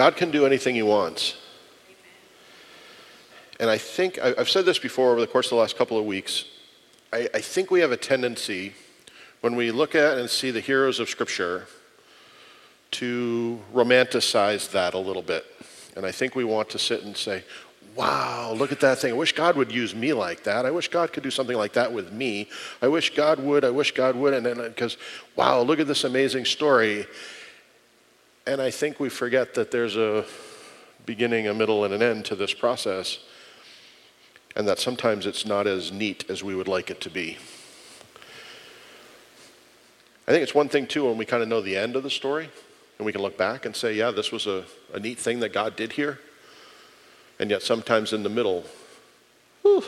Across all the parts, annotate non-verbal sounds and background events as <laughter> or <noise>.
God can do anything He wants. And I think, I've said this before over the course of the last couple of weeks. I, I think we have a tendency when we look at and see the heroes of Scripture to romanticize that a little bit. And I think we want to sit and say, wow, look at that thing. I wish God would use me like that. I wish God could do something like that with me. I wish God would. I wish God would. And then, because, wow, look at this amazing story. And I think we forget that there's a beginning, a middle, and an end to this process and that sometimes it's not as neat as we would like it to be. I think it's one thing, too, when we kind of know the end of the story and we can look back and say, yeah, this was a, a neat thing that God did here. And yet, sometimes in the middle, whew,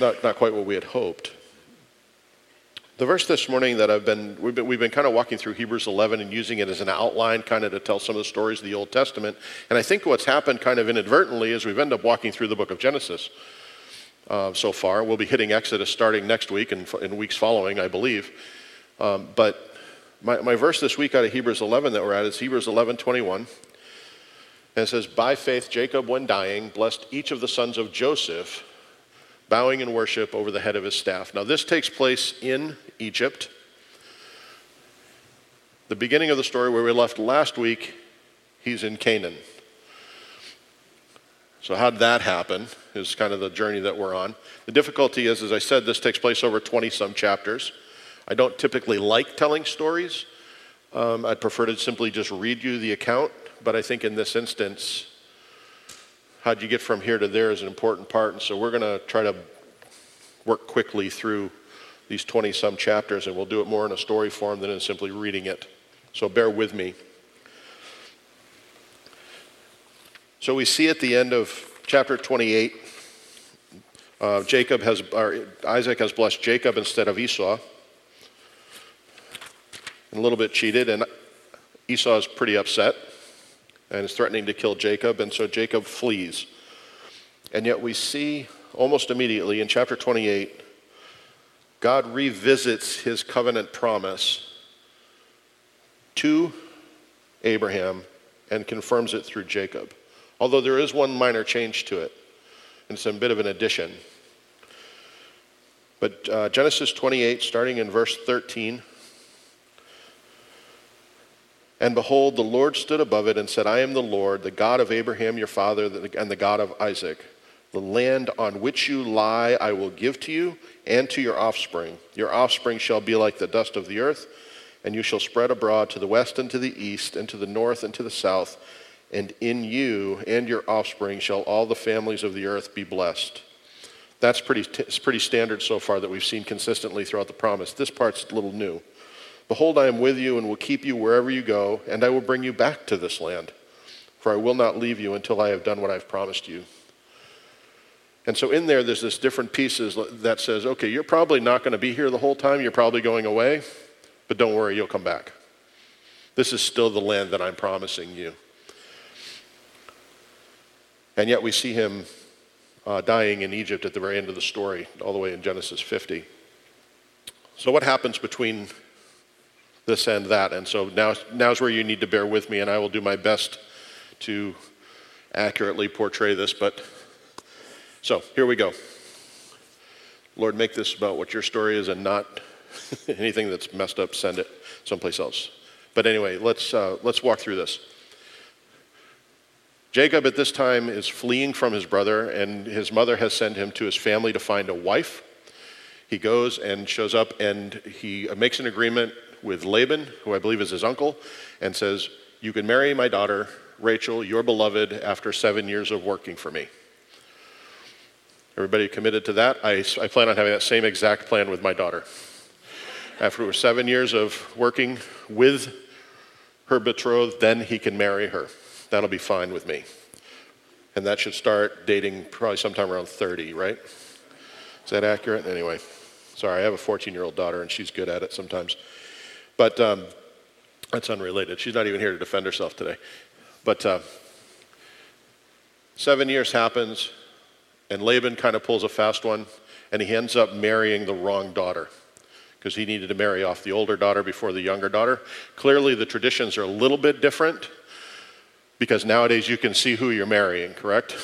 not, not quite what we had hoped. The verse this morning that I've been we've, been, we've been kind of walking through Hebrews 11 and using it as an outline kind of to tell some of the stories of the Old Testament. And I think what's happened kind of inadvertently is we've ended up walking through the book of Genesis uh, so far. We'll be hitting Exodus starting next week and in weeks following, I believe. Um, but my, my verse this week out of Hebrews 11 that we're at is Hebrews 11 21. And it says, By faith, Jacob, when dying, blessed each of the sons of Joseph bowing in worship over the head of his staff. Now, this takes place in Egypt. The beginning of the story where we left last week, he's in Canaan. So, how did that happen? Is kind of the journey that we're on. The difficulty is, as I said, this takes place over 20 some chapters. I don't typically like telling stories. Um, I'd prefer to simply just read you the account, but I think in this instance, how'd you get from here to there is an important part. And so we're going to try to work quickly through these 20 some chapters, and we'll do it more in a story form than in simply reading it. So bear with me. So we see at the end of chapter 28, uh, Jacob has, Isaac has blessed Jacob instead of Esau, and a little bit cheated, and Esau is pretty upset and is threatening to kill Jacob, and so Jacob flees. And yet we see almost immediately in chapter 28, God revisits his covenant promise to Abraham and confirms it through Jacob. Although there is one minor change to it, and it's a bit of an addition. But uh, Genesis 28, starting in verse 13, and behold, the Lord stood above it and said, I am the Lord, the God of Abraham your father, and the God of Isaac. The land on which you lie I will give to you and to your offspring. Your offspring shall be like the dust of the earth, and you shall spread abroad to the west and to the east, and to the north and to the south. And in you and your offspring shall all the families of the earth be blessed. That's pretty, t- pretty standard so far that we've seen consistently throughout the promise. This part's a little new. Behold, I am with you and will keep you wherever you go, and I will bring you back to this land. For I will not leave you until I have done what I've promised you. And so in there, there's this different pieces that says, okay, you're probably not going to be here the whole time. You're probably going away, but don't worry, you'll come back. This is still the land that I'm promising you. And yet we see him uh, dying in Egypt at the very end of the story, all the way in Genesis 50. So what happens between this and that. And so now, now's where you need to bear with me, and I will do my best to accurately portray this. But so here we go. Lord, make this about what your story is and not <laughs> anything that's messed up, send it someplace else. But anyway, let's, uh, let's walk through this. Jacob at this time is fleeing from his brother, and his mother has sent him to his family to find a wife. He goes and shows up, and he makes an agreement with Laban, who I believe is his uncle, and says, You can marry my daughter, Rachel, your beloved, after seven years of working for me. Everybody committed to that? I, I plan on having that same exact plan with my daughter. After seven years of working with her betrothed, then he can marry her. That'll be fine with me. And that should start dating probably sometime around 30, right? Is that accurate? Anyway, sorry, I have a 14 year old daughter and she's good at it sometimes. But um, that's unrelated. She's not even here to defend herself today. But uh, seven years happens, and Laban kind of pulls a fast one, and he ends up marrying the wrong daughter. because he needed to marry off the older daughter before the younger daughter. Clearly, the traditions are a little bit different because nowadays you can see who you're marrying, correct?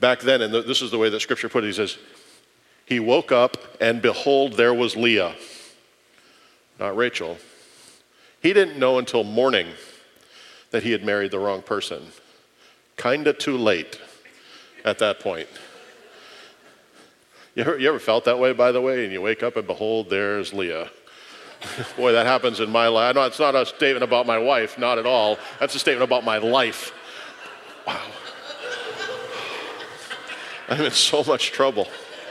Back then, and this is the way that scripture put it, he says, He woke up and behold, there was Leah, not Rachel. He didn't know until morning that he had married the wrong person. Kinda too late at that point. You ever, you ever felt that way, by the way? And you wake up and behold, there's Leah. <laughs> Boy, that happens in my life. No, it's not a statement about my wife, not at all. That's a statement about my life. Wow. <laughs> I'm in so much trouble.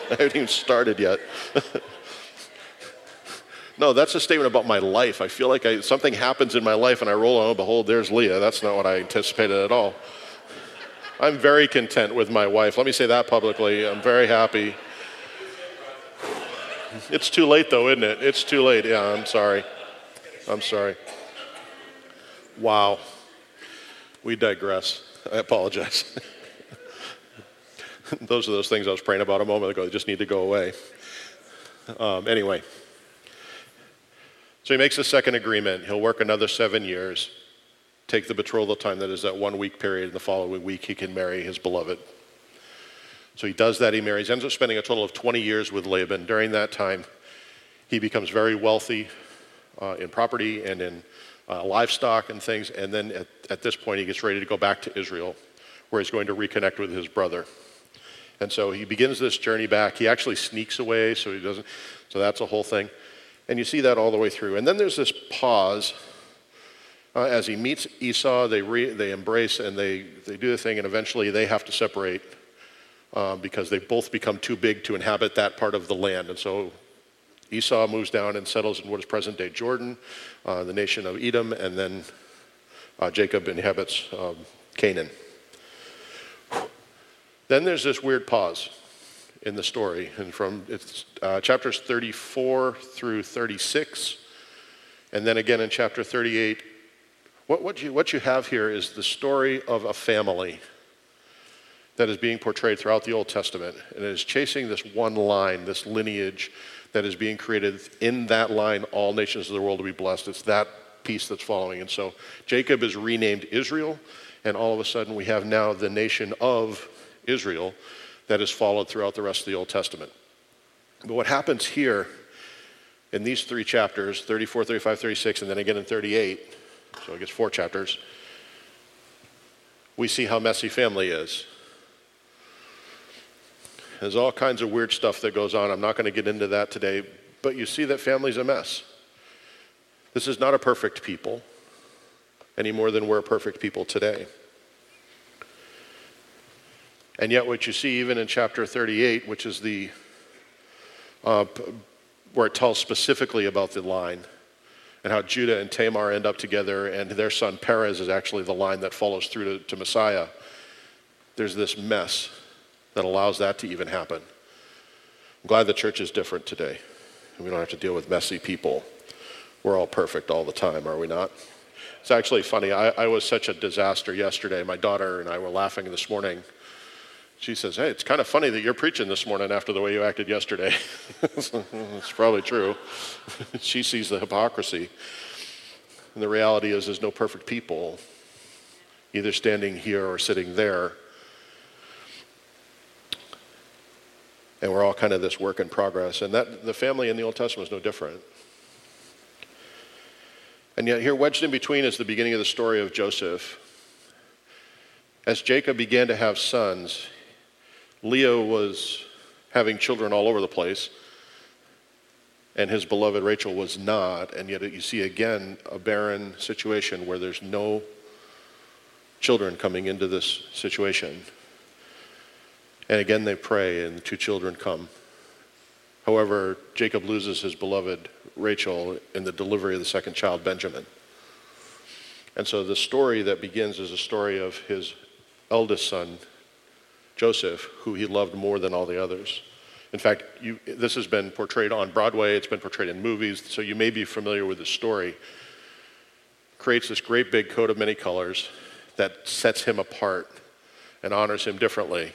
I haven't even started yet. <laughs> no, that's a statement about my life. I feel like I, something happens in my life and I roll on, oh, behold, there's Leah. That's not what I anticipated at all. I'm very content with my wife. Let me say that publicly. I'm very happy. It's too late, though, isn't it? It's too late. Yeah, I'm sorry. I'm sorry. Wow. We digress. I apologize. <laughs> those are those things I was praying about a moment ago. They just need to go away. Um, anyway, so he makes a second agreement. He'll work another seven years, take the betrothal time, that is that one week period, and the following week he can marry his beloved. So he does that, he marries, ends up spending a total of 20 years with Laban. During that time, he becomes very wealthy uh, in property and in uh, livestock and things. And then at, at this point, he gets ready to go back to Israel, where he's going to reconnect with his brother. And so he begins this journey back. He actually sneaks away, so he doesn't. So that's a whole thing. And you see that all the way through. And then there's this pause uh, as he meets Esau. They, re, they embrace and they, they do the thing, and eventually they have to separate uh, because they both become too big to inhabit that part of the land. And so Esau moves down and settles in what is present day Jordan, uh, the nation of Edom, and then uh, Jacob inhabits um, Canaan. Then there's this weird pause in the story, and from it's uh, chapters 34 through 36, and then again in chapter 38. What, what, you, what you have here is the story of a family that is being portrayed throughout the Old Testament, and it is chasing this one line, this lineage that is being created. In that line, all nations of the world will be blessed. It's that piece that's following. And so Jacob is renamed Israel, and all of a sudden we have now the nation of Israel that is followed throughout the rest of the Old Testament. But what happens here in these three chapters 34, 35, 36, and then again in 38, so I guess four chapters we see how messy family is. There's all kinds of weird stuff that goes on. I'm not going to get into that today, but you see that family's a mess. This is not a perfect people any more than we're a perfect people today. And yet, what you see even in chapter 38, which is the uh, where it tells specifically about the line and how Judah and Tamar end up together, and their son Perez is actually the line that follows through to, to Messiah. There's this mess that allows that to even happen. I'm glad the church is different today. We don't have to deal with messy people. We're all perfect all the time, are we not? It's actually funny. I, I was such a disaster yesterday. My daughter and I were laughing this morning. She says, Hey, it's kind of funny that you're preaching this morning after the way you acted yesterday. <laughs> it's probably true. <laughs> she sees the hypocrisy. And the reality is, there's no perfect people, either standing here or sitting there. And we're all kind of this work in progress. And that the family in the Old Testament is no different. And yet, here, wedged in between, is the beginning of the story of Joseph. As Jacob began to have sons, Leah was having children all over the place, and his beloved Rachel was not. And yet, you see again a barren situation where there's no children coming into this situation. And again, they pray, and the two children come. However, Jacob loses his beloved Rachel in the delivery of the second child, Benjamin. And so the story that begins is a story of his eldest son, Joseph, who he loved more than all the others. In fact, you, this has been portrayed on Broadway, it's been portrayed in movies, so you may be familiar with the story. Creates this great big coat of many colors that sets him apart and honors him differently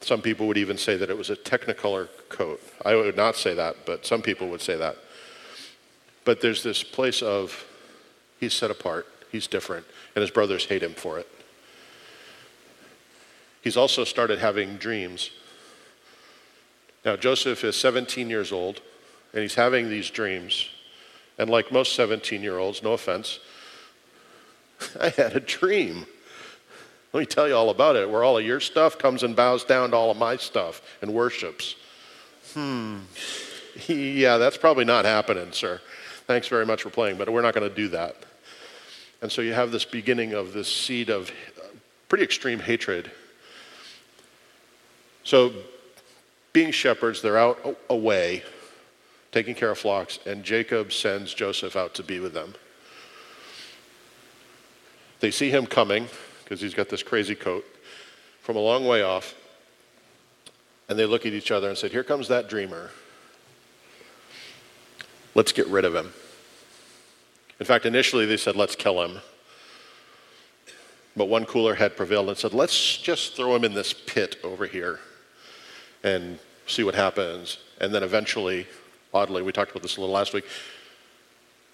Some people would even say that it was a technicolor coat. I would not say that, but some people would say that. But there's this place of he's set apart, he's different, and his brothers hate him for it. He's also started having dreams. Now, Joseph is 17 years old, and he's having these dreams. And like most 17 year olds, no offense, <laughs> I had a dream. Let me tell you all about it, where all of your stuff comes and bows down to all of my stuff and worships. Hmm. <laughs> Yeah, that's probably not happening, sir. Thanks very much for playing, but we're not going to do that. And so you have this beginning of this seed of pretty extreme hatred. So, being shepherds, they're out away, taking care of flocks, and Jacob sends Joseph out to be with them. They see him coming because he's got this crazy coat from a long way off. And they look at each other and said, Here comes that dreamer. Let's get rid of him. In fact, initially they said, Let's kill him. But one cooler head prevailed and said, Let's just throw him in this pit over here and see what happens. And then eventually, oddly, we talked about this a little last week,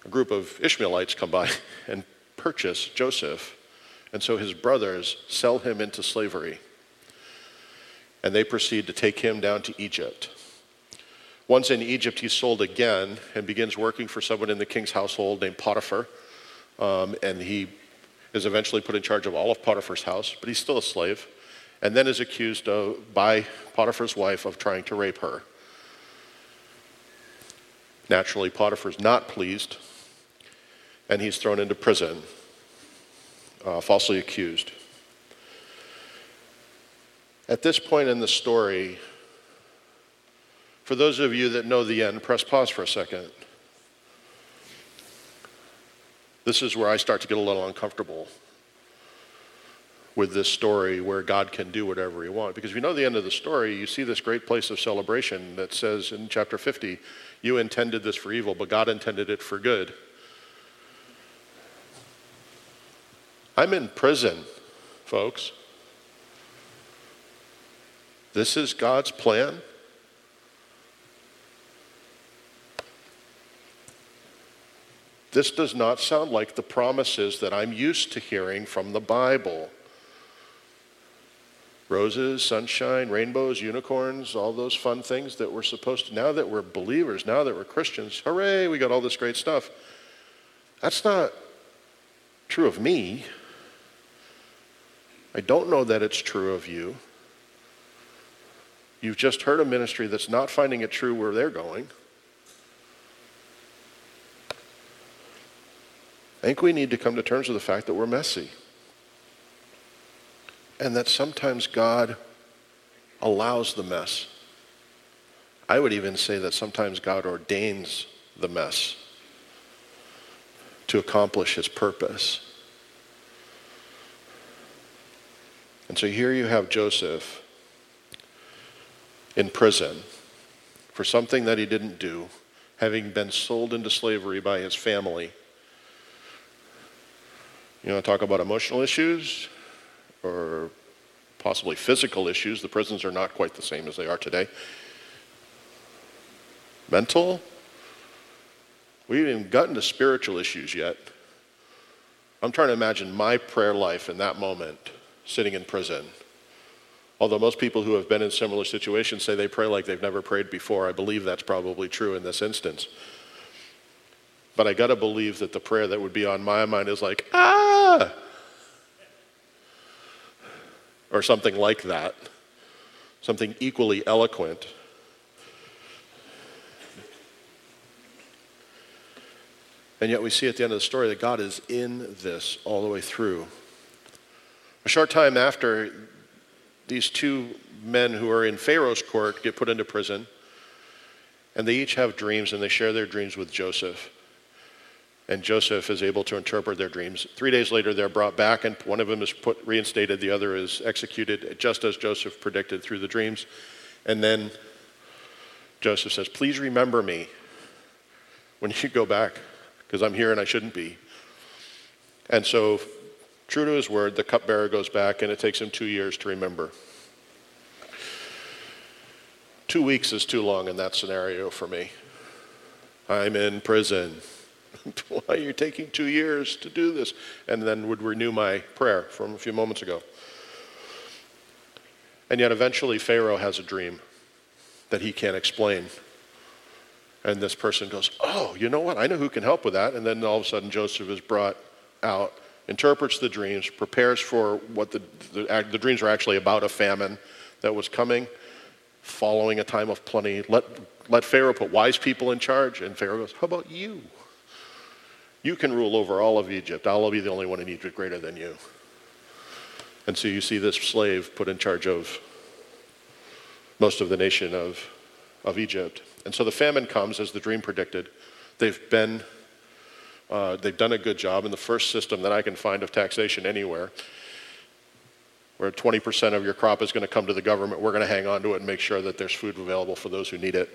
a group of Ishmaelites come by <laughs> and purchase Joseph. And so his brothers sell him into slavery. And they proceed to take him down to Egypt. Once in Egypt, he's sold again and begins working for someone in the king's household named Potiphar. Um, and he is eventually put in charge of all of Potiphar's house, but he's still a slave. And then is accused of, by Potiphar's wife of trying to rape her. Naturally, Potiphar's not pleased and he's thrown into prison, uh, falsely accused. At this point in the story, for those of you that know the end, press pause for a second. This is where I start to get a little uncomfortable with this story where God can do whatever he wants. Because if you know the end of the story, you see this great place of celebration that says in chapter 50, you intended this for evil, but God intended it for good. I'm in prison, folks. This is God's plan. This does not sound like the promises that I'm used to hearing from the Bible. Roses, sunshine, rainbows, unicorns, all those fun things that we're supposed to, now that we're believers, now that we're Christians, hooray, we got all this great stuff. That's not true of me. I don't know that it's true of you. You've just heard a ministry that's not finding it true where they're going. I think we need to come to terms with the fact that we're messy. And that sometimes God allows the mess. I would even say that sometimes God ordains the mess to accomplish his purpose. And so here you have Joseph in prison for something that he didn't do, having been sold into slavery by his family. You want to talk about emotional issues or possibly physical issues? The prisons are not quite the same as they are today. Mental? We haven't even gotten to spiritual issues yet. I'm trying to imagine my prayer life in that moment sitting in prison. Although most people who have been in similar situations say they pray like they've never prayed before, I believe that's probably true in this instance. But I got to believe that the prayer that would be on my mind is like, ah, or something like that, something equally eloquent. And yet we see at the end of the story that God is in this all the way through. A short time after, these two men who are in Pharaoh's court get put into prison, and they each have dreams, and they share their dreams with Joseph. And Joseph is able to interpret their dreams. Three days later, they're brought back, and one of them is put, reinstated, the other is executed, just as Joseph predicted through the dreams. And then Joseph says, Please remember me when you go back, because I'm here and I shouldn't be. And so True to his word, the cupbearer goes back, and it takes him two years to remember. Two weeks is too long in that scenario for me. I'm in prison. <laughs> Why you're you taking two years to do this? And then would renew my prayer from a few moments ago. And yet, eventually, Pharaoh has a dream that he can't explain. And this person goes, Oh, you know what? I know who can help with that. And then all of a sudden, Joseph is brought out, interprets the dreams, prepares for what the, the, the dreams were actually about a famine that was coming, following a time of plenty. Let, let Pharaoh put wise people in charge. And Pharaoh goes, How about you? You can rule over all of Egypt. I'll be the only one in Egypt greater than you. And so you see this slave put in charge of most of the nation of, of Egypt. And so the famine comes as the dream predicted. They've been, uh, they've done a good job in the first system that I can find of taxation anywhere, where 20% of your crop is going to come to the government. We're going to hang on to it and make sure that there's food available for those who need it.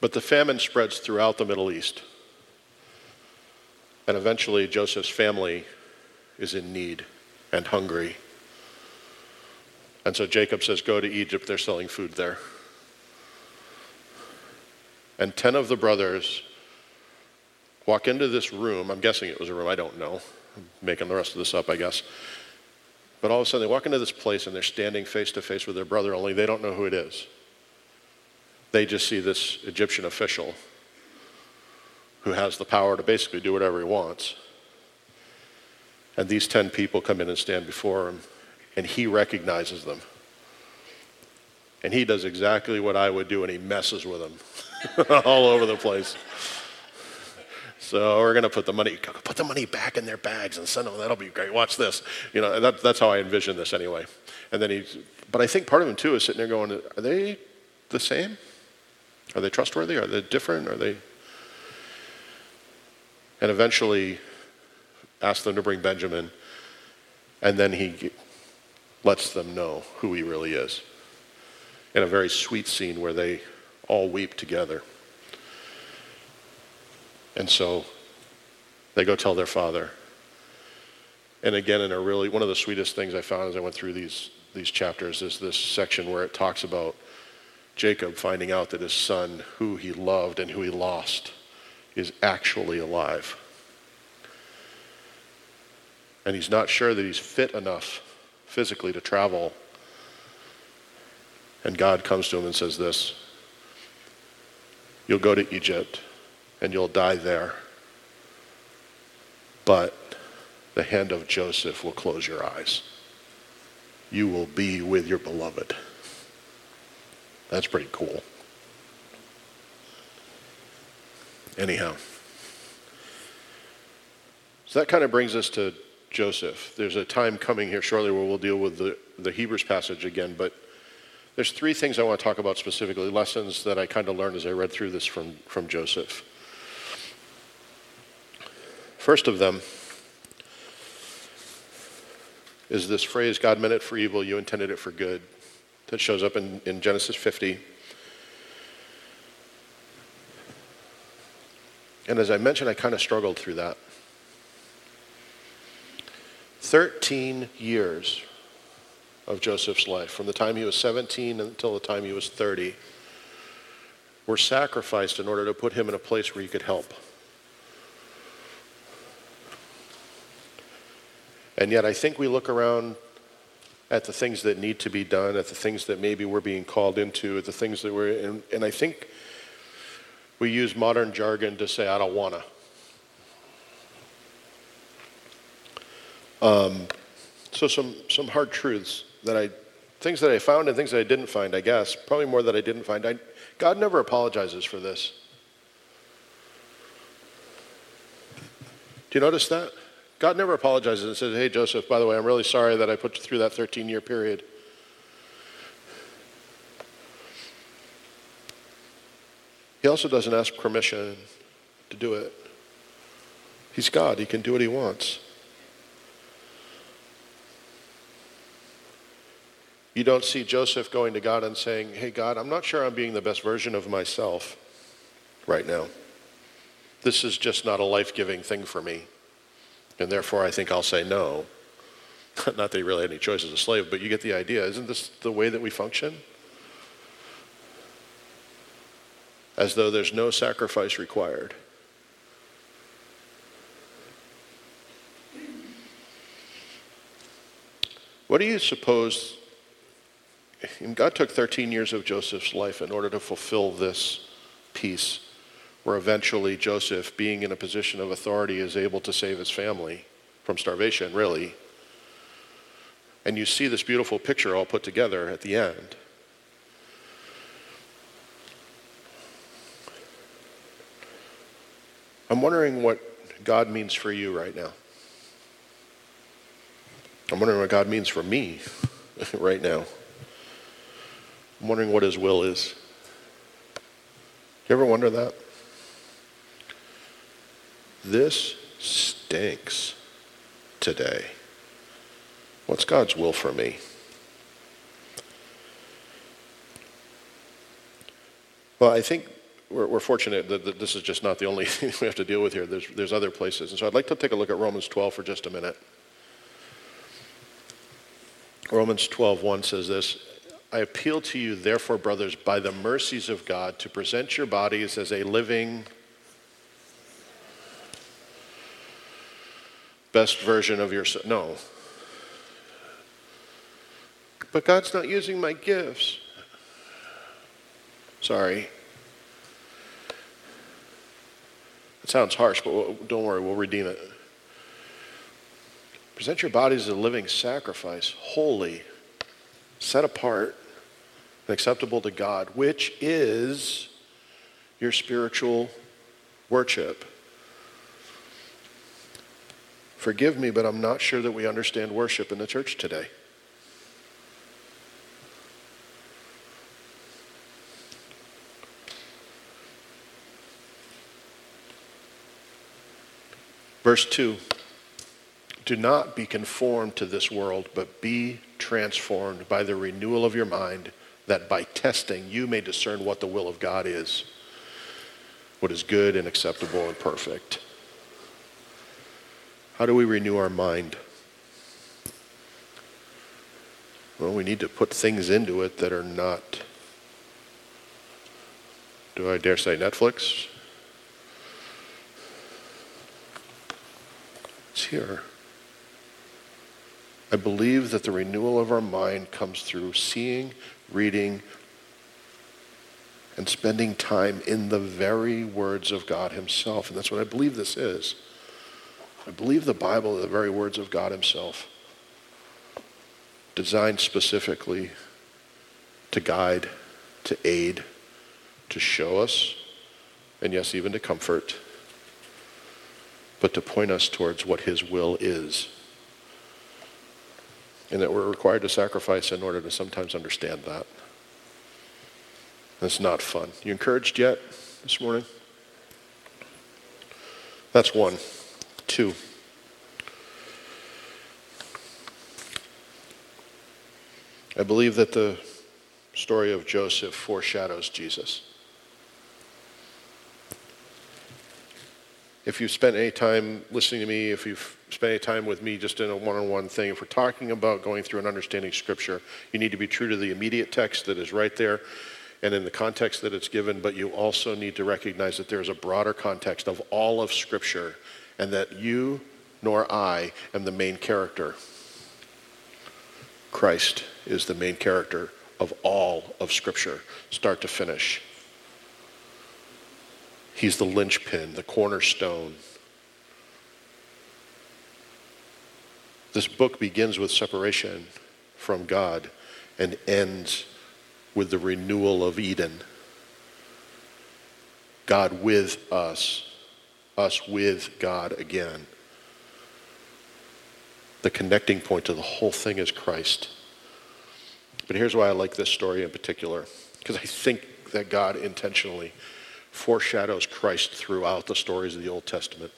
But the famine spreads throughout the Middle East. And eventually, Joseph's family is in need and hungry. And so Jacob says, Go to Egypt, they're selling food there. And 10 of the brothers walk into this room. I'm guessing it was a room, I don't know. I'm making the rest of this up, I guess. But all of a sudden, they walk into this place and they're standing face to face with their brother, only they don't know who it is. They just see this Egyptian official who has the power to basically do whatever he wants. And these 10 people come in and stand before him, and he recognizes them. And he does exactly what I would do, and he messes with them <laughs> all over the place. So we're going to put the money, put the money back in their bags and send them. That'll be great. Watch this. You know, that, that's how I envision this anyway. And then he, but I think part of him too is sitting there going, are they the same? Are they trustworthy? Are they different? Are they? and eventually asks them to bring Benjamin, and then he lets them know who he really is. In a very sweet scene where they all weep together. And so they go tell their father. And again, in a really, one of the sweetest things I found as I went through these, these chapters is this section where it talks about Jacob finding out that his son, who he loved and who he lost, is actually alive. And he's not sure that he's fit enough physically to travel. And God comes to him and says this You'll go to Egypt and you'll die there. But the hand of Joseph will close your eyes. You will be with your beloved. That's pretty cool. Anyhow. So that kind of brings us to Joseph. There's a time coming here shortly where we'll deal with the, the Hebrews passage again, but there's three things I want to talk about specifically, lessons that I kind of learned as I read through this from, from Joseph. First of them is this phrase, God meant it for evil, you intended it for good, that shows up in, in Genesis 50. And as I mentioned, I kind of struggled through that. 13 years of Joseph's life, from the time he was 17 until the time he was 30, were sacrificed in order to put him in a place where he could help. And yet, I think we look around at the things that need to be done, at the things that maybe we're being called into, at the things that we're, and, and I think we use modern jargon to say, I don't wanna. Um, so some, some hard truths that I, things that I found and things that I didn't find, I guess, probably more that I didn't find. I, God never apologizes for this. Do you notice that? God never apologizes and says, hey, Joseph, by the way, I'm really sorry that I put you through that 13 year period. He also doesn't ask permission to do it. He's God, he can do what he wants. You don't see Joseph going to God and saying, Hey, God, I'm not sure I'm being the best version of myself right now. This is just not a life giving thing for me. And therefore, I think I'll say no. <laughs> Not that he really had any choice as a slave, but you get the idea. Isn't this the way that we function? As though there's no sacrifice required. What do you suppose? God took 13 years of Joseph's life in order to fulfill this piece, where eventually Joseph, being in a position of authority, is able to save his family from starvation, really. And you see this beautiful picture all put together at the end. I'm wondering what God means for you right now. I'm wondering what God means for me <laughs> right now. I'm wondering what His will is. You ever wonder that? This stinks today. What's God's will for me? Well, I think we're, we're fortunate that, that, this is just not the only <laughs> thing we have to deal with here. There's, there's other places. And so I'd like to take a look at Romans 12 for just a minute. Romans 12:1 says this, I appeal to you therefore brothers by the mercies of God to present your bodies as a living best version of yourself. No. But God's not using my gifts. Sorry. It sounds harsh, but don't worry, we'll redeem it. Present your bodies as a living sacrifice, holy, set apart, and acceptable to God, which is your spiritual worship. Forgive me, but I'm not sure that we understand worship in the church today. Verse 2 do not be conformed to this world, but be transformed by the renewal of your mind, that by testing you may discern what the will of God is, what is good and acceptable and perfect. How do we renew our mind? Well, we need to put things into it that are not, do I dare say, Netflix? It's here. I believe that the renewal of our mind comes through seeing, reading, and spending time in the very words of God Himself. And that's what I believe this is. I believe the Bible are the very words of God Himself, designed specifically to guide, to aid, to show us, and yes, even to comfort, but to point us towards what His will is and that we're required to sacrifice in order to sometimes understand that. That's not fun. You encouraged yet this morning? That's one. Two. I believe that the story of Joseph foreshadows Jesus. If you've spent any time listening to me, if you've spent any time with me just in a one on one thing, if we're talking about going through and understanding Scripture, you need to be true to the immediate text that is right there and in the context that it's given, but you also need to recognize that there's a broader context of all of Scripture and that you nor I am the main character. Christ is the main character of all of Scripture, start to finish. He's the linchpin, the cornerstone. This book begins with separation from God and ends with the renewal of Eden. God with us, us with God again. The connecting point to the whole thing is Christ. But here's why I like this story in particular because I think that God intentionally foreshadows Christ throughout the stories of the Old Testament.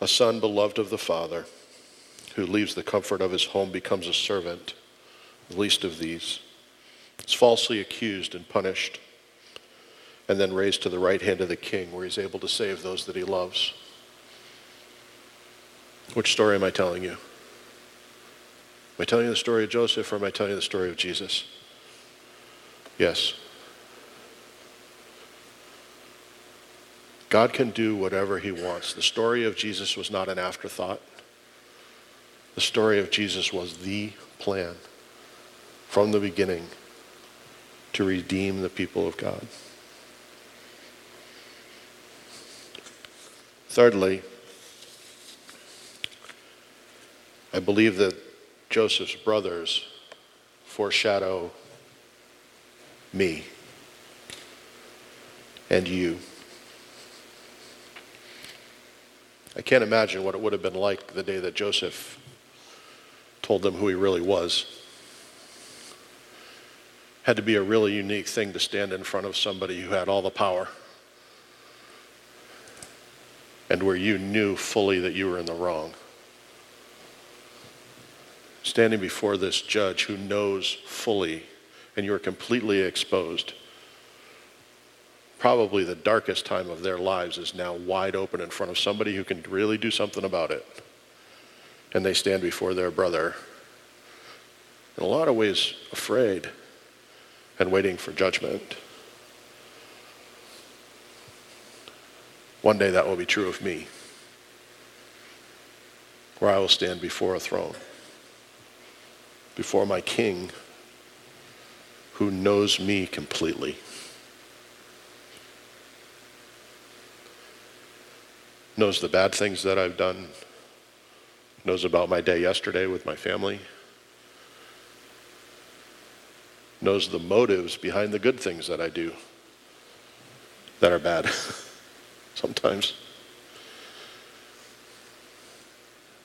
A son beloved of the Father who leaves the comfort of his home becomes a servant, the least of these, is falsely accused and punished, and then raised to the right hand of the king where he's able to save those that he loves. Which story am I telling you? Am I telling you the story of Joseph or am I telling you the story of Jesus? Yes. God can do whatever he wants. The story of Jesus was not an afterthought. The story of Jesus was the plan from the beginning to redeem the people of God. Thirdly, I believe that Joseph's brothers foreshadow me and you. I can't imagine what it would have been like the day that Joseph told them who he really was. Had to be a really unique thing to stand in front of somebody who had all the power and where you knew fully that you were in the wrong. Standing before this judge who knows fully and you are completely exposed probably the darkest time of their lives is now wide open in front of somebody who can really do something about it. And they stand before their brother, in a lot of ways, afraid and waiting for judgment. One day that will be true of me, where I will stand before a throne, before my king who knows me completely. knows the bad things that I've done, knows about my day yesterday with my family, knows the motives behind the good things that I do that are bad <laughs> sometimes.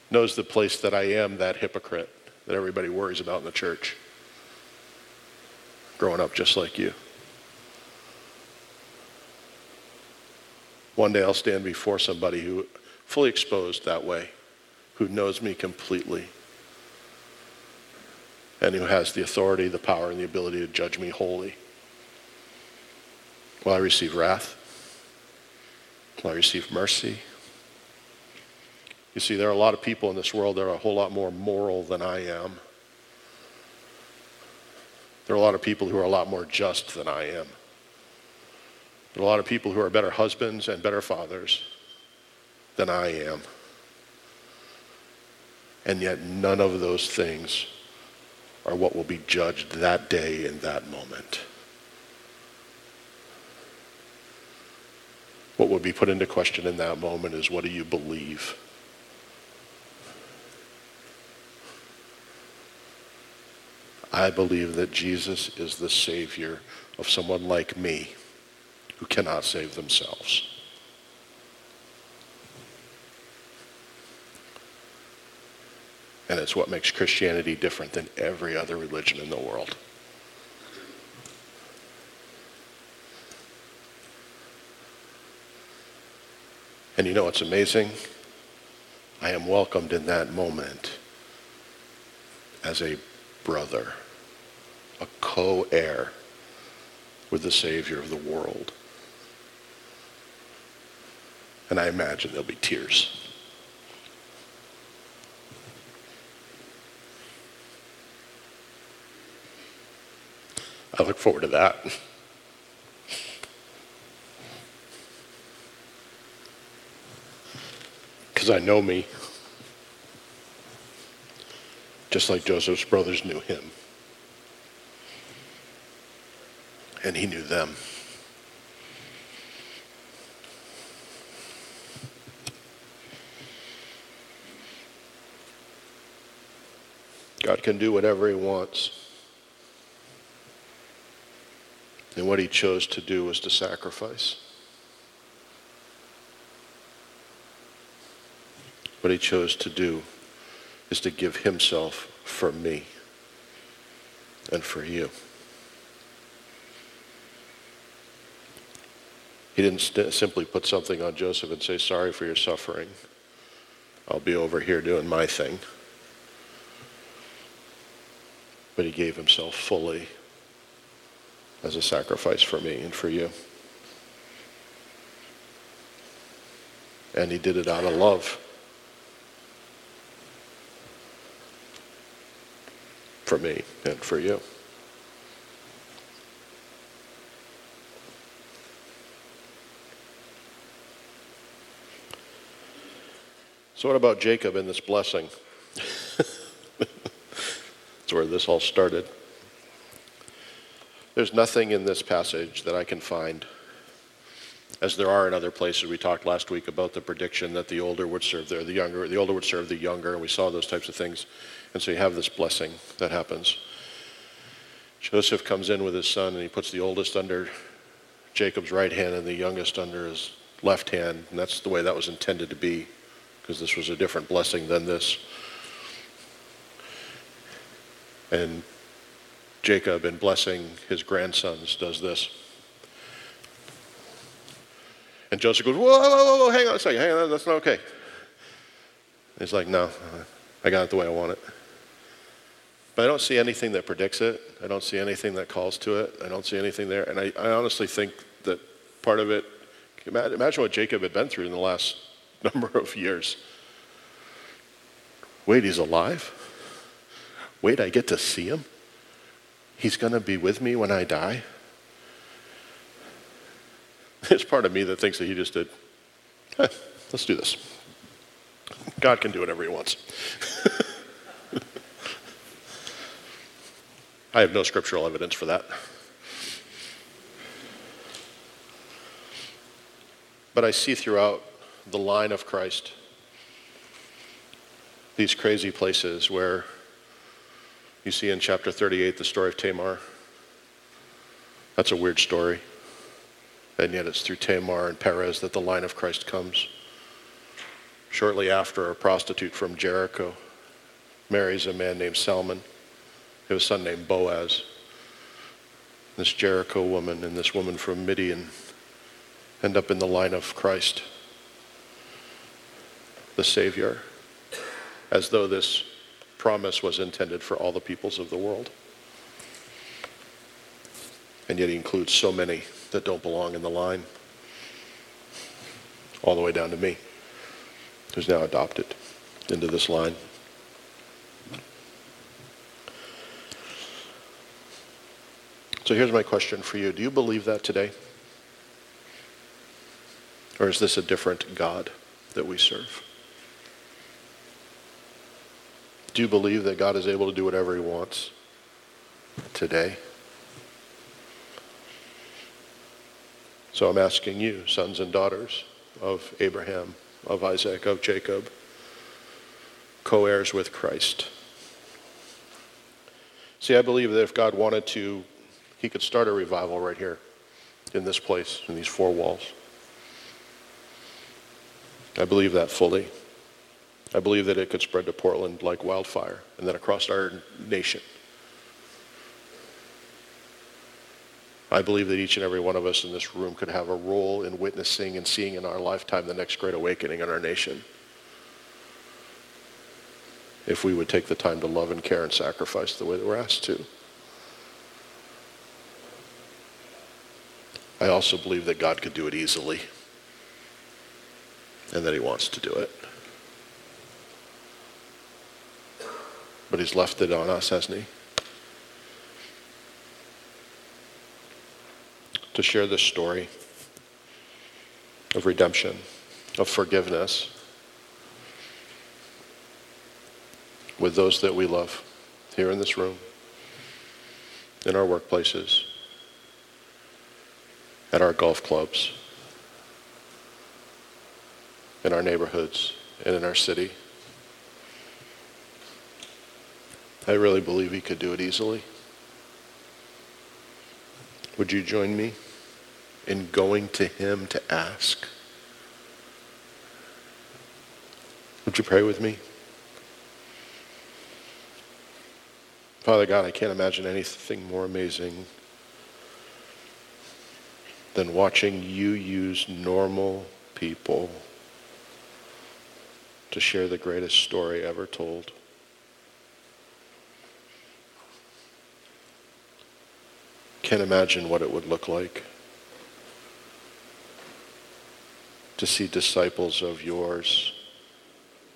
Knows the place that I am that hypocrite that everybody worries about in the church. Growing up just like you. One day I'll stand before somebody who fully exposed that way, who knows me completely, and who has the authority, the power, and the ability to judge me wholly. Will I receive wrath? Will I receive mercy? You see, there are a lot of people in this world that are a whole lot more moral than I am. There are a lot of people who are a lot more just than I am. There are a lot of people who are better husbands and better fathers than I am. And yet, none of those things are what will be judged that day in that moment. What would be put into question in that moment is what do you believe? I believe that Jesus is the Savior of someone like me who cannot save themselves. And it's what makes Christianity different than every other religion in the world. And you know what's amazing? I am welcomed in that moment as a brother, a co heir with the Savior of the world. And I imagine there'll be tears. I look forward to that. Because I know me, just like Joseph's brothers knew him. And he knew them. God can do whatever he wants. And what he chose to do was to sacrifice. What he chose to do is to give himself for me and for you. He didn't st- simply put something on Joseph and say, Sorry for your suffering. I'll be over here doing my thing but he gave himself fully as a sacrifice for me and for you. And he did it out of love. For me and for you. So, what about Jacob and this blessing? <laughs> That's where this all started. There's nothing in this passage that I can find, as there are in other places. We talked last week about the prediction that the older would serve the, the younger, the older would serve the younger, and we saw those types of things. And so you have this blessing that happens. Joseph comes in with his son, and he puts the oldest under Jacob's right hand and the youngest under his left hand, and that's the way that was intended to be because this was a different blessing than this. And Jacob, in blessing his grandsons, does this. And Joseph goes, whoa, whoa, whoa, whoa, hang on a second, hang on, that's not okay. He's like, no, I got it the way I want it. But I don't see anything that predicts it. I don't see anything that calls to it. I don't see anything there. And I, I honestly think that part of it, imagine what Jacob had been through in the last <laughs> number of years. Wait, he's alive? Wait, I get to see him? He's going to be with me when I die? <laughs> There's part of me that thinks that he just did, hey, <laughs> let's do this. God can do whatever he wants. I have no scriptural evidence for that. But I see throughout the line of Christ. These crazy places where you see in chapter 38 the story of Tamar. That's a weird story. And yet it's through Tamar and Perez that the line of Christ comes. Shortly after, a prostitute from Jericho marries a man named Salmon. Has a son named Boaz. This Jericho woman and this woman from Midian end up in the line of Christ the Savior, as though this promise was intended for all the peoples of the world. And yet he includes so many that don't belong in the line, all the way down to me, who's now adopted into this line. So here's my question for you. Do you believe that today? Or is this a different God that we serve? Do you believe that God is able to do whatever he wants today? So I'm asking you, sons and daughters of Abraham, of Isaac, of Jacob, co heirs with Christ. See, I believe that if God wanted to, he could start a revival right here in this place, in these four walls. I believe that fully. I believe that it could spread to Portland like wildfire and then across our nation. I believe that each and every one of us in this room could have a role in witnessing and seeing in our lifetime the next great awakening in our nation. If we would take the time to love and care and sacrifice the way that we're asked to. I also believe that God could do it easily and that he wants to do it. But he's left it on us, hasn't he? To share this story of redemption, of forgiveness with those that we love here in this room, in our workplaces, at our golf clubs, in our neighborhoods, and in our city. I really believe he could do it easily. Would you join me in going to him to ask? Would you pray with me? Father God, I can't imagine anything more amazing than watching you use normal people to share the greatest story ever told. Can't imagine what it would look like to see disciples of yours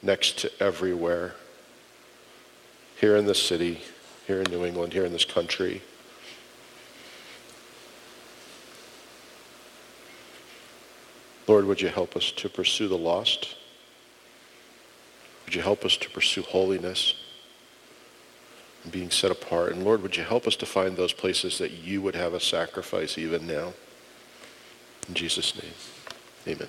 next to everywhere, here in the city, here in New England, here in this country. Lord, would you help us to pursue the lost? Would you help us to pursue holiness and being set apart? And Lord, would you help us to find those places that you would have us sacrifice even now? In Jesus' name, amen.